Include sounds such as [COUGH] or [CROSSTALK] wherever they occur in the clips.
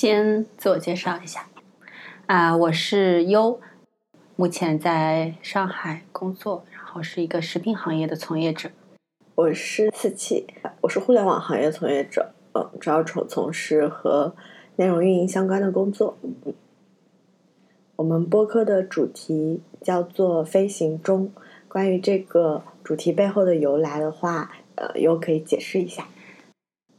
先自我介绍一下，啊，我是优，目前在上海工作，然后是一个食品行业的从业者。我是四七，我是互联网行业从业者，嗯，主要从从事和内容运营相关的工作。我们播客的主题叫做“飞行中”，关于这个主题背后的由来的话，呃，优可以解释一下。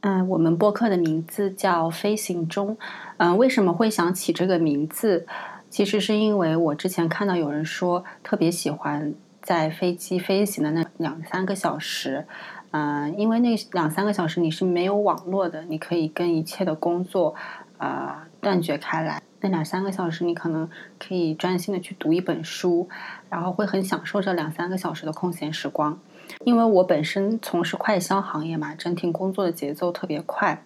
嗯，我们播客的名字叫《飞行中》。嗯，为什么会想起这个名字？其实是因为我之前看到有人说特别喜欢在飞机飞行的那两三个小时。嗯，因为那两三个小时你是没有网络的，你可以跟一切的工作呃断绝开来。那两三个小时你可能可以专心的去读一本书，然后会很享受这两三个小时的空闲时光。因为我本身从事快销行业嘛，整体工作的节奏特别快，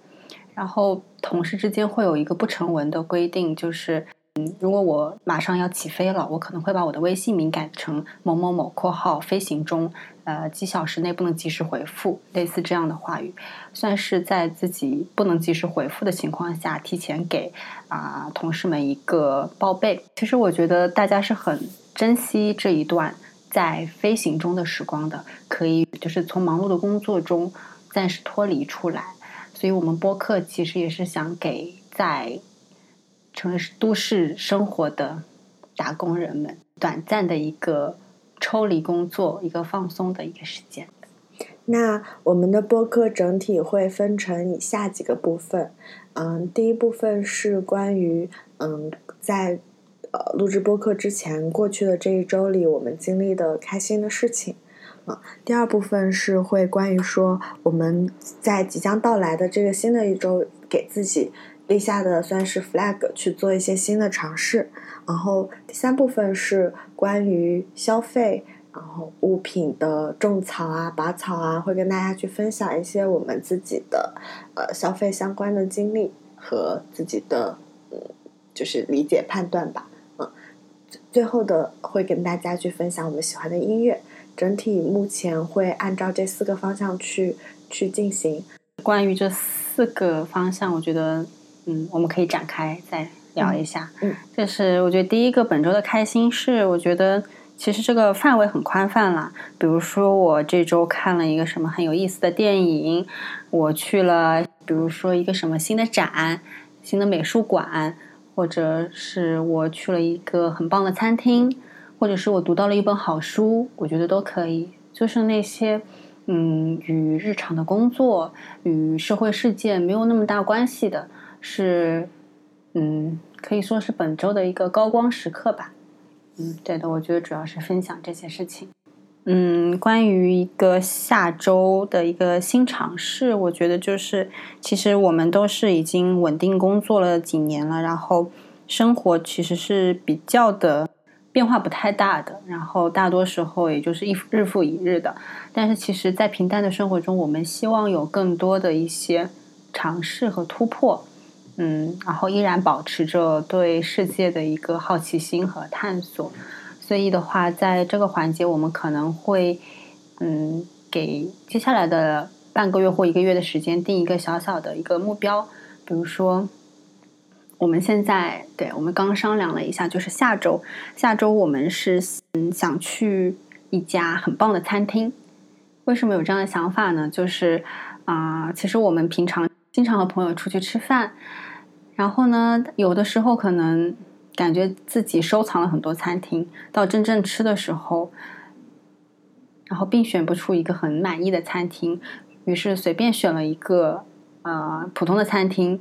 然后同事之间会有一个不成文的规定，就是嗯，如果我马上要起飞了，我可能会把我的微信名改成某某某（括号飞行中），呃，几小时内不能及时回复，类似这样的话语，算是在自己不能及时回复的情况下，提前给啊同事们一个报备。其实我觉得大家是很珍惜这一段。在飞行中的时光的，可以就是从忙碌的工作中暂时脱离出来，所以我们播客其实也是想给在城市都市生活的打工人们短暂的一个抽离工作、一个放松的一个时间。那我们的播客整体会分成以下几个部分，嗯，第一部分是关于嗯在。呃，录制播客之前过去的这一周里，我们经历的开心的事情。啊，第二部分是会关于说我们在即将到来的这个新的一周给自己立下的算是 flag 去做一些新的尝试。然后第三部分是关于消费，然后物品的种草啊、拔草啊，会跟大家去分享一些我们自己的呃消费相关的经历和自己的嗯就是理解判断吧。最后的会跟大家去分享我们喜欢的音乐，整体目前会按照这四个方向去去进行。关于这四个方向，我觉得嗯，我们可以展开再聊一下。嗯，就是我觉得第一个本周的开心是，我觉得其实这个范围很宽泛啦。比如说我这周看了一个什么很有意思的电影，我去了，比如说一个什么新的展、新的美术馆。或者是我去了一个很棒的餐厅，或者是我读到了一本好书，我觉得都可以。就是那些，嗯，与日常的工作、与社会事件没有那么大关系的，是，嗯，可以说是本周的一个高光时刻吧。嗯，对的，我觉得主要是分享这些事情。嗯，关于一个下周的一个新尝试，我觉得就是，其实我们都是已经稳定工作了几年了，然后生活其实是比较的变化不太大的，然后大多时候也就是一日复一日的。但是其实，在平淡的生活中，我们希望有更多的一些尝试和突破，嗯，然后依然保持着对世界的一个好奇心和探索。所以的话，在这个环节，我们可能会，嗯，给接下来的半个月或一个月的时间定一个小小的一个目标。比如说，我们现在，对我们刚商量了一下，就是下周，下周我们是嗯想去一家很棒的餐厅。为什么有这样的想法呢？就是啊，其实我们平常经常和朋友出去吃饭，然后呢，有的时候可能。感觉自己收藏了很多餐厅，到真正吃的时候，然后并选不出一个很满意的餐厅，于是随便选了一个呃普通的餐厅，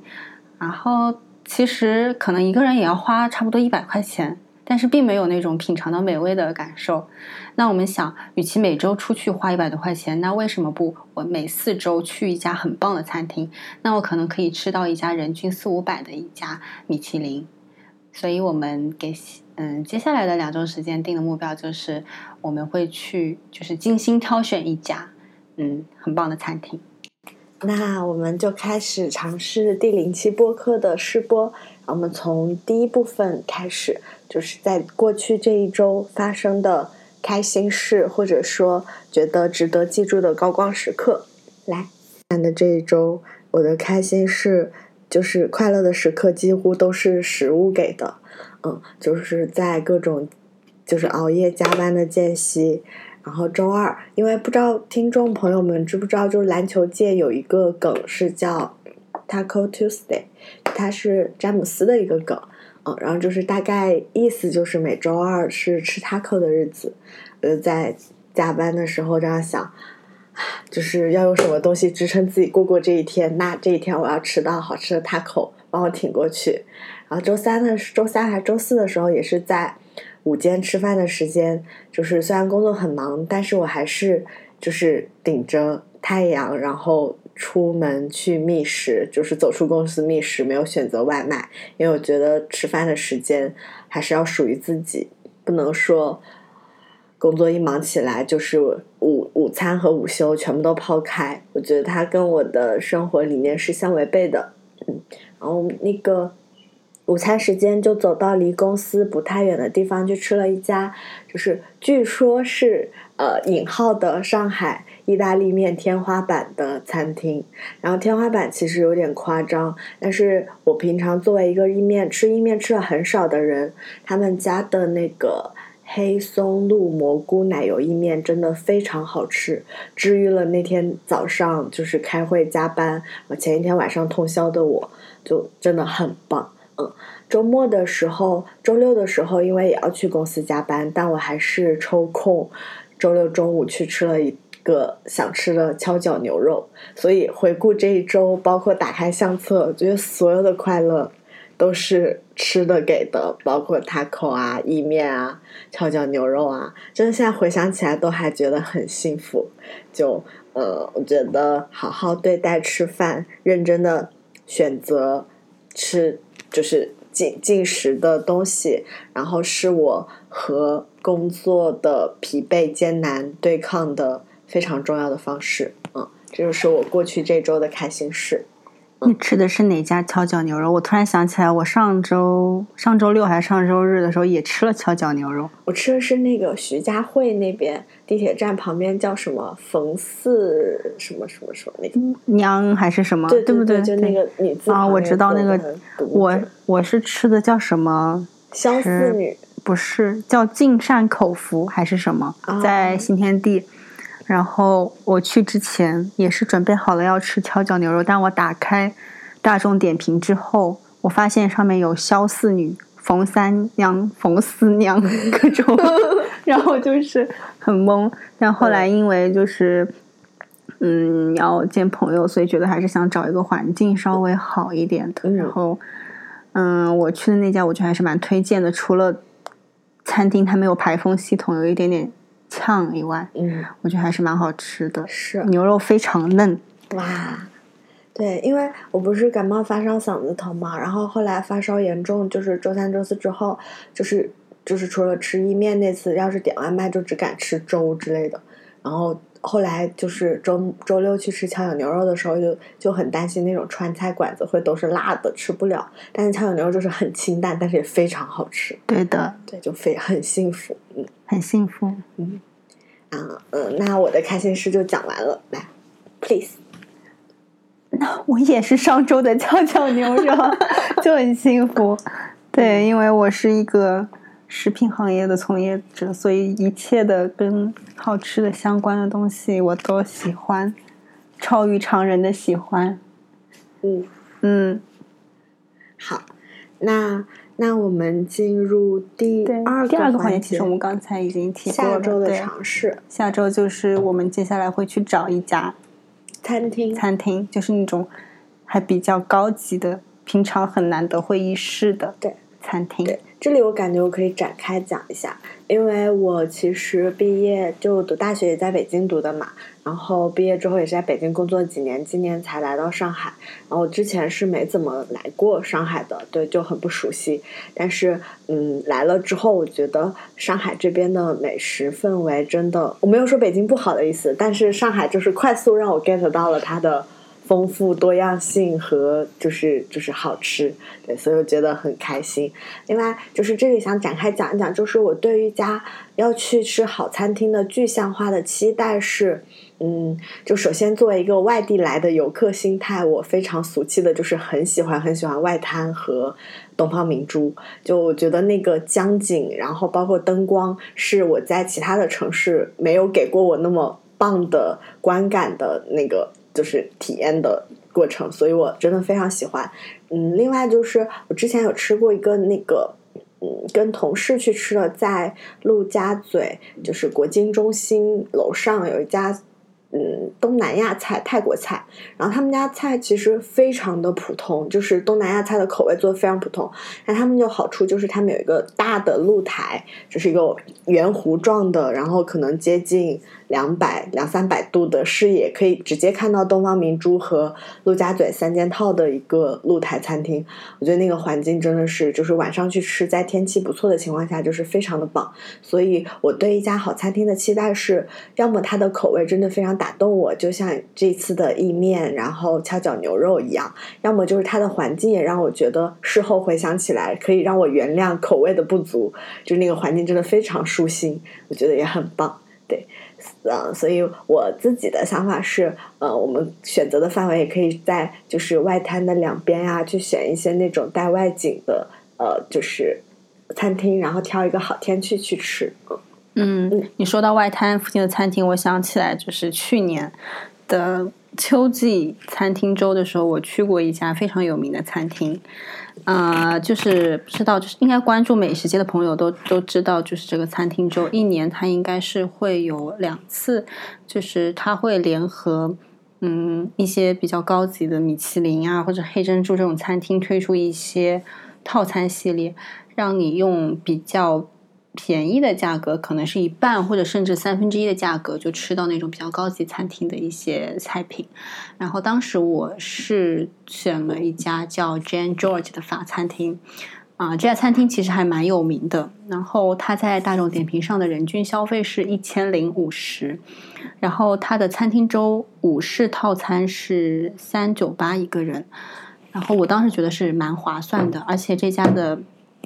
然后其实可能一个人也要花差不多一百块钱，但是并没有那种品尝到美味的感受。那我们想，与其每周出去花一百多块钱，那为什么不我每四周去一家很棒的餐厅？那我可能可以吃到一家人均四五百的一家米其林。所以，我们给嗯接下来的两周时间定的目标就是，我们会去就是精心挑选一家嗯很棒的餐厅。那我们就开始尝试第零期播客的试播。我们从第一部分开始，就是在过去这一周发生的开心事，或者说觉得值得记住的高光时刻。来，看的这一周，我的开心事。就是快乐的时刻几乎都是食物给的，嗯，就是在各种就是熬夜加班的间隙，然后周二，因为不知道听众朋友们知不知道，就是篮球界有一个梗是叫 Taco Tuesday，它是詹姆斯的一个梗，嗯，然后就是大概意思就是每周二是吃 taco 的日子，呃，在加班的时候这样想。就是要用什么东西支撑自己过过这一天？那这一天我要吃到好吃的 taco，帮我挺过去。然后周三的周三还是周四的时候，也是在午间吃饭的时间。就是虽然工作很忙，但是我还是就是顶着太阳，然后出门去觅食，就是走出公司觅食，没有选择外卖，因为我觉得吃饭的时间还是要属于自己，不能说。工作一忙起来，就是午午餐和午休全部都抛开，我觉得它跟我的生活理念是相违背的。嗯，然后那个午餐时间就走到离公司不太远的地方去吃了一家，就是据说是呃引号的上海意大利面天花板的餐厅。然后天花板其实有点夸张，但是我平常作为一个意面吃意面吃的很少的人，他们家的那个。黑松露蘑菇奶油意面真的非常好吃，治愈了那天早上就是开会加班，前一天晚上通宵的我，就真的很棒。嗯，周末的时候，周六的时候，因为也要去公司加班，但我还是抽空周六中午去吃了一个想吃的跷脚牛肉。所以回顾这一周，包括打开相册，觉得所有的快乐。都是吃的给的，包括 taco 啊、意面啊、跷脚牛肉啊，真的现在回想起来都还觉得很幸福。就呃，我觉得好好对待吃饭，认真的选择吃，就是进进食的东西，然后是我和工作的疲惫艰难对抗的非常重要的方式。嗯，这就是我过去这周的开心事。你吃的是哪家跷脚牛肉？我突然想起来，我上周上周六还是上周日的时候也吃了跷脚牛肉。我吃的是那个徐家汇那边地铁站旁边叫什么冯四什么什么什么那个娘还是什么？对对不对？就那个女字啊，我知道那个。我我是吃的叫什么？相思女不是叫尽善口福还是什么？在新天地。然后我去之前也是准备好了要吃跷脚牛肉，但我打开大众点评之后，我发现上面有肖四女、冯三娘、冯四娘 [LAUGHS] 各种，[LAUGHS] 然后就是很懵。但后来因为就是嗯要见朋友，所以觉得还是想找一个环境稍微好一点的。然后嗯，我去的那家我觉得还是蛮推荐的，除了餐厅它没有排风系统，有一点点。呛以外，嗯，我觉得还是蛮好吃的，是牛肉非常嫩，哇，对，因为我不是感冒发烧嗓子疼嘛，然后后来发烧严重，就是周三周四之后，就是就是除了吃意面那次，要是点外卖就只敢吃粥之类的，然后。后来就是周周六去吃跷脚牛肉的时候，就就很担心那种川菜馆子会都是辣的，吃不了。但是跷脚牛肉就是很清淡，但是也非常好吃。对的，对，就非很幸福，嗯，很幸福，嗯，啊，嗯，那我的开心事就讲完了，来，please。那我也是上周的跷脚牛肉，[LAUGHS] 就很幸福。对，因为我是一个。食品行业的从业者，所以一切的跟好吃的相关的东西我都喜欢，超于常人的喜欢。嗯嗯，好，那那我们进入第二第二个环节，其实我们刚才已经提过了。下周的尝试，下周就是我们接下来会去找一家餐厅，餐厅就是那种还比较高级的，平常很难得会议室的对餐厅。对。这里我感觉我可以展开讲一下，因为我其实毕业就读大学也在北京读的嘛，然后毕业之后也是在北京工作几年，今年才来到上海。然后之前是没怎么来过上海的，对，就很不熟悉。但是嗯，来了之后，我觉得上海这边的美食氛围真的，我没有说北京不好的意思，但是上海就是快速让我 get 到了它的。丰富多样性和就是就是好吃，对，所以我觉得很开心。另外，就是这里想展开讲一讲，就是我对于一家要去吃好餐厅的具象化的期待是，嗯，就首先作为一个外地来的游客心态，我非常俗气的，就是很喜欢很喜欢外滩和东方明珠。就我觉得那个江景，然后包括灯光，是我在其他的城市没有给过我那么棒的观感的那个，就是体验的过程，所以我真的非常喜欢。嗯，另外就是我之前有吃过一个那个。嗯，跟同事去吃了，在陆家嘴，就是国金中心楼上有一家，嗯，东南亚菜、泰国菜。然后他们家菜其实非常的普通，就是东南亚菜的口味做的非常普通。但他们就好处就是他们有一个大的露台，就是一个圆弧状的，然后可能接近。两百两三百度的视野，可以直接看到东方明珠和陆家嘴三件套的一个露台餐厅。我觉得那个环境真的是，就是晚上去吃，在天气不错的情况下，就是非常的棒。所以我对一家好餐厅的期待是，要么它的口味真的非常打动我，就像这次的意面，然后跷脚牛肉一样；要么就是它的环境也让我觉得，事后回想起来可以让我原谅口味的不足。就那个环境真的非常舒心，我觉得也很棒。对。嗯，所以我自己的想法是，呃，我们选择的范围也可以在就是外滩的两边呀，去选一些那种带外景的，呃，就是餐厅，然后挑一个好天气去吃。嗯，你说到外滩附近的餐厅，我想起来就是去年的秋季餐厅周的时候，我去过一家非常有名的餐厅。啊，就是不知道，就是应该关注美食街的朋友都都知道，就是这个餐厅周一年它应该是会有两次，就是它会联合嗯一些比较高级的米其林啊或者黑珍珠这种餐厅推出一些套餐系列，让你用比较。便宜的价格可能是一半或者甚至三分之一的价格就吃到那种比较高级餐厅的一些菜品，然后当时我是选了一家叫 Jane George 的法餐厅，啊，这家餐厅其实还蛮有名的，然后它在大众点评上的人均消费是一千零五十，然后它的餐厅周五式套餐是三九八一个人，然后我当时觉得是蛮划算的，而且这家的。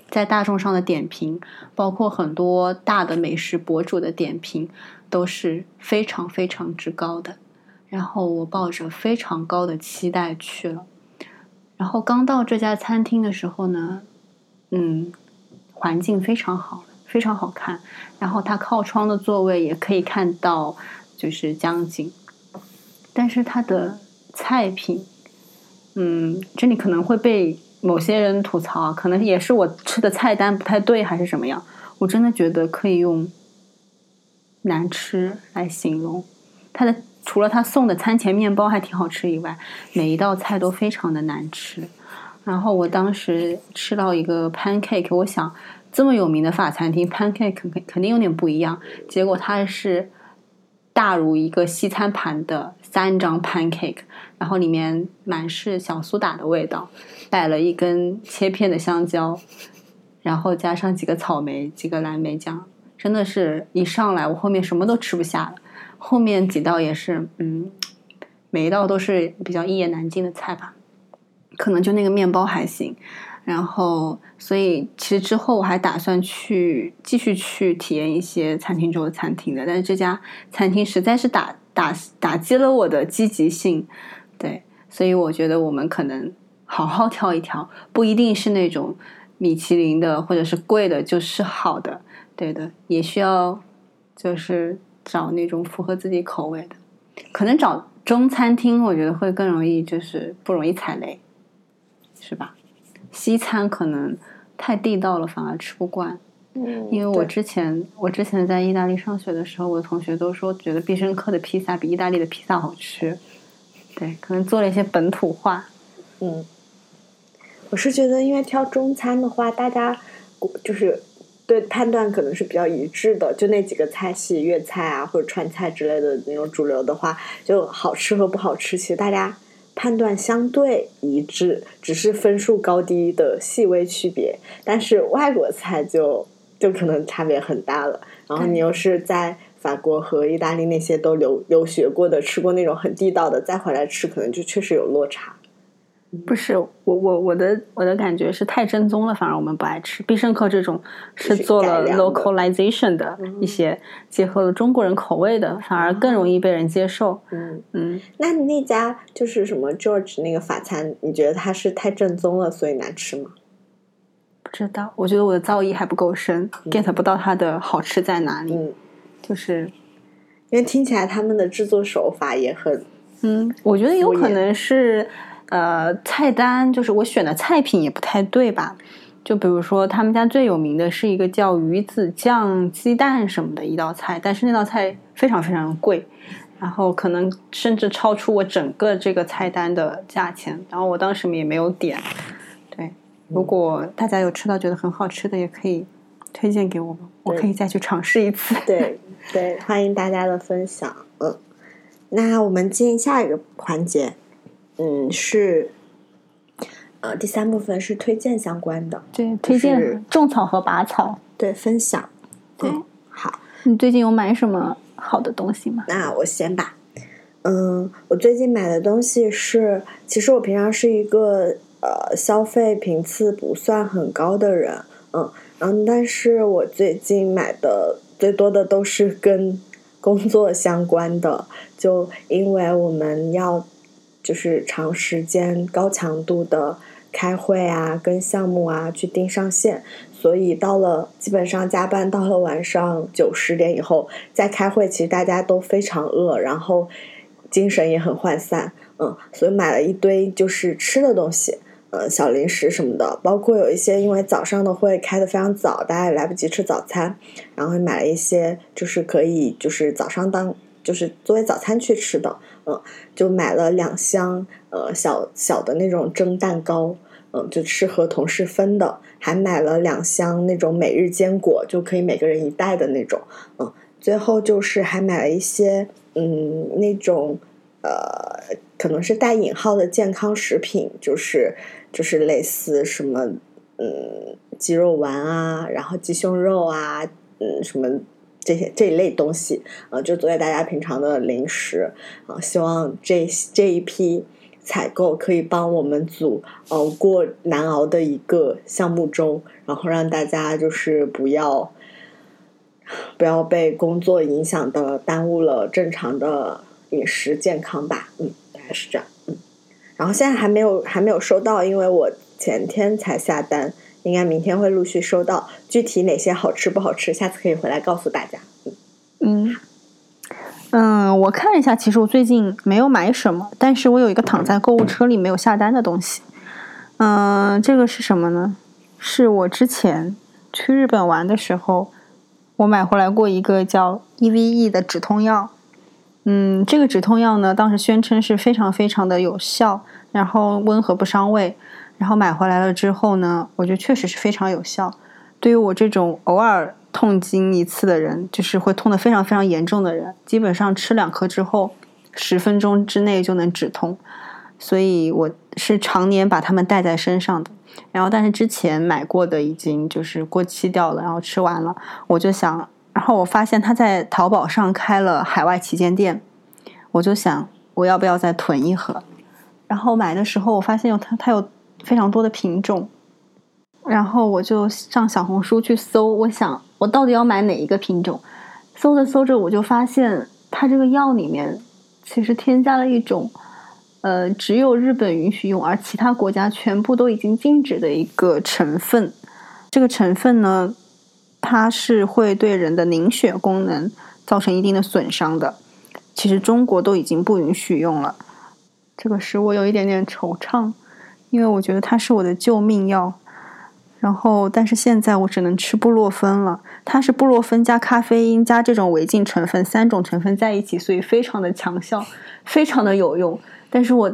在大众上的点评，包括很多大的美食博主的点评，都是非常非常之高的。然后我抱着非常高的期待去了。然后刚到这家餐厅的时候呢，嗯，环境非常好，非常好看。然后它靠窗的座位也可以看到就是江景，但是它的菜品，嗯，这里可能会被。某些人吐槽，可能也是我吃的菜单不太对，还是什么样？我真的觉得可以用难吃来形容。它的除了他送的餐前面包还挺好吃以外，每一道菜都非常的难吃。然后我当时吃到一个 pancake，我想这么有名的法餐厅 pancake 肯肯定有点不一样。结果它是大如一个西餐盘的三张 pancake，然后里面满是小苏打的味道。摆了一根切片的香蕉，然后加上几个草莓、几个蓝莓酱，真的是一上来我后面什么都吃不下了。后面几道也是，嗯，每一道都是比较一言难尽的菜吧。可能就那个面包还行，然后所以其实之后我还打算去继续去体验一些餐厅中的餐厅的，但是这家餐厅实在是打打打击了我的积极性，对，所以我觉得我们可能。好好挑一挑，[LAUGHS] 不一定是那种米其林的或者是贵的就是好的，对的，也需要就是找那种符合自己口味的。可能找中餐厅，我觉得会更容易，就是不容易踩雷，是吧？西餐可能太地道了，反而吃不惯。嗯，因为我之前我之前在意大利上学的时候，我的同学都说觉得必胜客的披萨比意大利的披萨好吃。对，可能做了一些本土化。嗯。我是觉得，因为挑中餐的话，大家就是对判断可能是比较一致的，就那几个菜系，粤菜啊或者川菜之类的那种主流的话，就好吃和不好吃，其实大家判断相对一致，只是分数高低的细微区别。但是外国菜就就可能差别很大了。然后你又是在法国和意大利那些都留留学过的，吃过那种很地道的，再回来吃，可能就确实有落差。不是我我我的我的感觉是太正宗了，反而我们不爱吃。必胜客这种是做了 localization 的一些结合了中国人口味的，反而更容易被人接受。嗯嗯，那你那家就是什么 George 那个法餐，你觉得它是太正宗了，所以难吃吗？不知道，我觉得我的造诣还不够深，get 不到它的好吃在哪里。嗯，就是因为听起来他们的制作手法也很，嗯，我觉得有可能是。呃，菜单就是我选的菜品也不太对吧？就比如说，他们家最有名的是一个叫鱼子酱鸡蛋什么的一道菜，但是那道菜非常非常贵，然后可能甚至超出我整个这个菜单的价钱，然后我当时也没有点。对，如果大家有吃到觉得很好吃的，也可以推荐给我们，我可以再去尝试一次。对对，欢迎大家的分享。嗯，那我们进下一个环节。嗯，是，呃，第三部分是推荐相关的，对，推荐种草和拔草，对，分享，对，好，你最近有买什么好的东西吗？那我先吧，嗯，我最近买的东西是，其实我平常是一个呃消费频次不算很高的人，嗯嗯，但是我最近买的最多的都是跟工作相关的，就因为我们要。就是长时间高强度的开会啊，跟项目啊去盯上线，所以到了基本上加班到了晚上九十点以后再开会，其实大家都非常饿，然后精神也很涣散，嗯，所以买了一堆就是吃的东西，呃，小零食什么的，包括有一些因为早上的会开的非常早，大家也来不及吃早餐，然后买了一些就是可以就是早上当。就是作为早餐去吃的，嗯，就买了两箱，呃，小小的那种蒸蛋糕，嗯，就适合同事分的，还买了两箱那种每日坚果，就可以每个人一袋的那种，嗯，最后就是还买了一些，嗯，那种，呃，可能是带引号的健康食品，就是就是类似什么，嗯，鸡肉丸啊，然后鸡胸肉啊，嗯，什么。这些这一类东西，呃，就作为大家平常的零食，啊，希望这这一批采购可以帮我们组熬过难熬的一个项目中，然后让大家就是不要不要被工作影响的耽误了正常的饮食健康吧，嗯，大概是这样，嗯，然后现在还没有还没有收到，因为我前天才下单。应该明天会陆续收到，具体哪些好吃不好吃，下次可以回来告诉大家。嗯嗯，我看一下，其实我最近没有买什么，但是我有一个躺在购物车里没有下单的东西。嗯，这个是什么呢？是我之前去日本玩的时候，我买回来过一个叫 EVE 的止痛药。嗯，这个止痛药呢，当时宣称是非常非常的有效，然后温和不伤胃。然后买回来了之后呢，我觉得确实是非常有效。对于我这种偶尔痛经一次的人，就是会痛得非常非常严重的人，基本上吃两颗之后，十分钟之内就能止痛。所以我是常年把它们带在身上的。然后，但是之前买过的已经就是过期掉了，然后吃完了，我就想，然后我发现他在淘宝上开了海外旗舰店，我就想我要不要再囤一盒。然后买的时候，我发现有它，它有。非常多的品种，然后我就上小红书去搜，我想我到底要买哪一个品种？搜着搜着，我就发现它这个药里面其实添加了一种，呃，只有日本允许用，而其他国家全部都已经禁止的一个成分。这个成分呢，它是会对人的凝血功能造成一定的损伤的。其实中国都已经不允许用了，这个使我有一点点惆怅。因为我觉得它是我的救命药，然后但是现在我只能吃布洛芬了。它是布洛芬加咖啡因加这种违禁成分三种成分在一起，所以非常的强效，非常的有用。但是我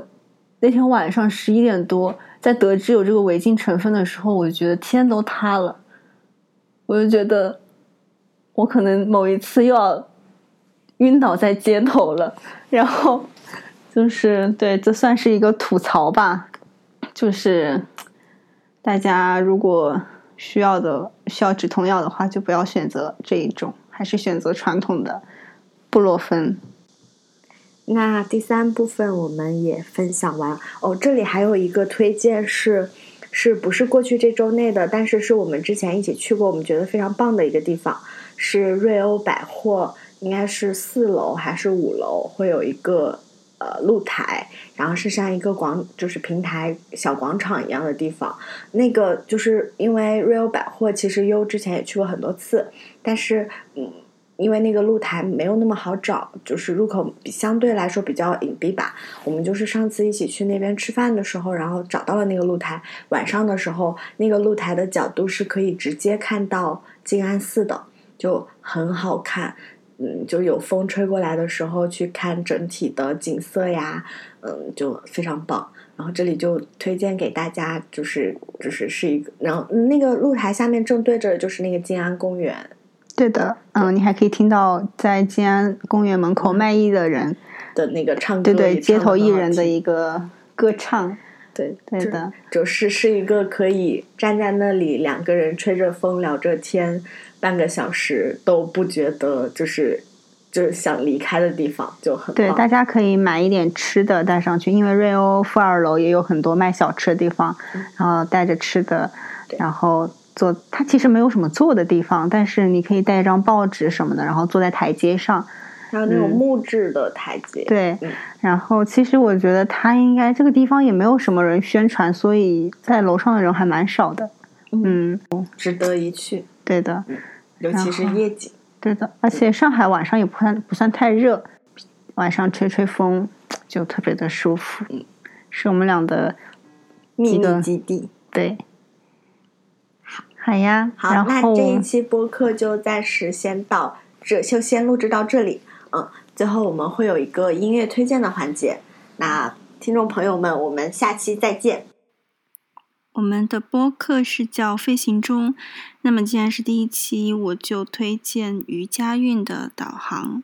那天晚上十一点多在得知有这个违禁成分的时候，我就觉得天都塌了。我就觉得我可能某一次又要晕倒在街头了。然后就是对，这算是一个吐槽吧。就是大家如果需要的需要止痛药的话，就不要选择这一种，还是选择传统的布洛芬。那第三部分我们也分享完哦，这里还有一个推荐是，是不是过去这周内的？但是是我们之前一起去过，我们觉得非常棒的一个地方，是瑞欧百货，应该是四楼还是五楼，会有一个呃露台，然后是像一个广，就是平台小广场一样的地方。那个就是因为瑞欧百货，其实优之前也去过很多次，但是嗯。因为那个露台没有那么好找，就是入口相对来说比较隐蔽吧。我们就是上次一起去那边吃饭的时候，然后找到了那个露台。晚上的时候，那个露台的角度是可以直接看到静安寺的，就很好看。嗯，就有风吹过来的时候去看整体的景色呀，嗯，就非常棒。然后这里就推荐给大家，就是就是是一个，然后那个露台下面正对着就是那个静安公园。对的，嗯，你还可以听到在静安公园门口卖艺的人的那个唱歌，对对，街头艺人的一个歌唱，对对的，就是是一个可以站在那里，两个人吹着风聊着天，半个小时都不觉得就是就是想离开的地方，就很对。大家可以买一点吃的带上去，因为瑞欧负二楼也有很多卖小吃的地方，然后带着吃的，然后。坐，它其实没有什么坐的地方，但是你可以带一张报纸什么的，然后坐在台阶上，还有那种木质的台阶。对，然后其实我觉得它应该这个地方也没有什么人宣传，所以在楼上的人还蛮少的。嗯，值得一去。对的，尤其是夜景。对的，而且上海晚上也不算不算太热，晚上吹吹风就特别的舒服。嗯，是我们俩的秘密基地。对。好呀，好，那这一期播客就暂时先到这，就先录制到这里。嗯，最后我们会有一个音乐推荐的环节。那听众朋友们，我们下期再见。我们的播客是叫《飞行中》，那么既然是第一期，我就推荐余佳韵的导航。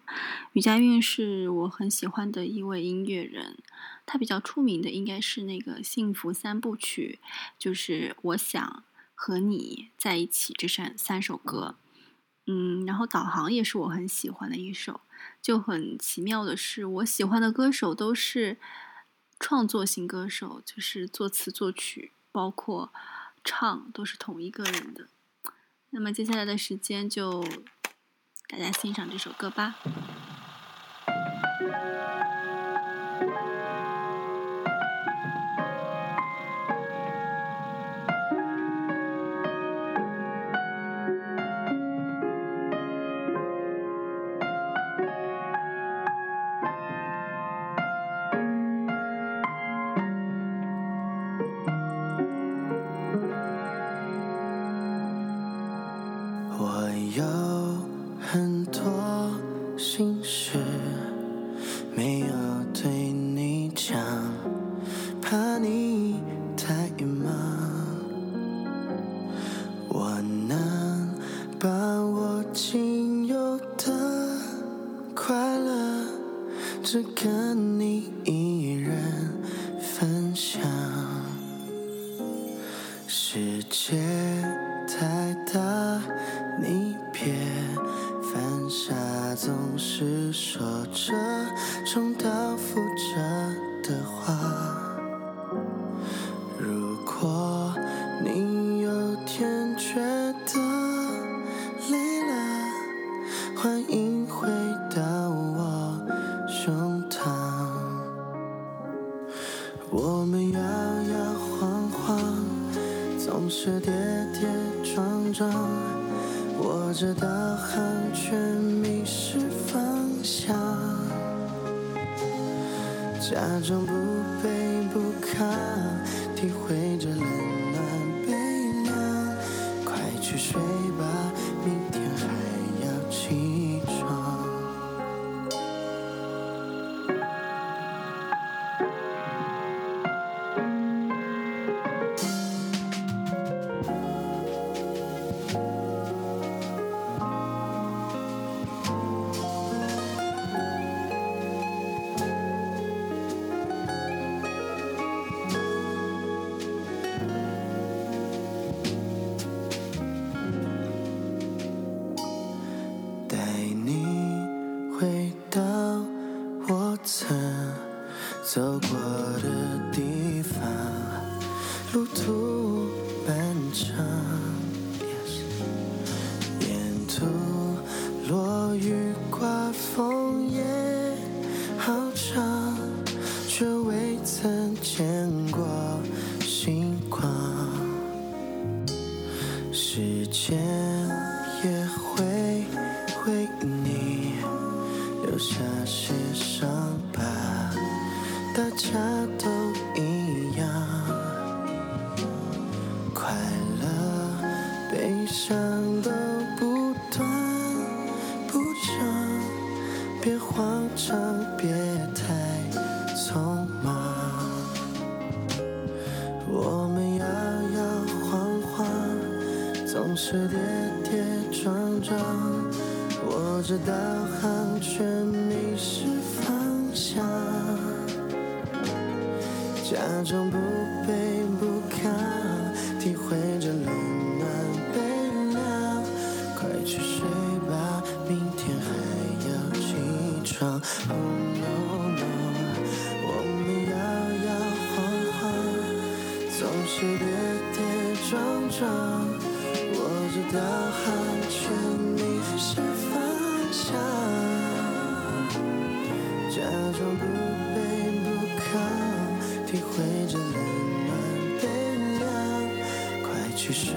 余佳韵是我很喜欢的一位音乐人，他比较出名的应该是那个《幸福三部曲》，就是我想。和你在一起这三三首歌，嗯，然后导航也是我很喜欢的一首。就很奇妙的是，我喜欢的歌手都是创作型歌手，就是作词作曲，包括唱都是同一个人的。那么接下来的时间就大家欣赏这首歌吧。总是说着重蹈覆辙的话。时间也会为你留下些伤疤，大家都 Oh no no，我们摇摇晃晃。总是跌跌撞撞，握着导航却迷失方向，假装不卑不亢，体会着冷暖悲凉。快去睡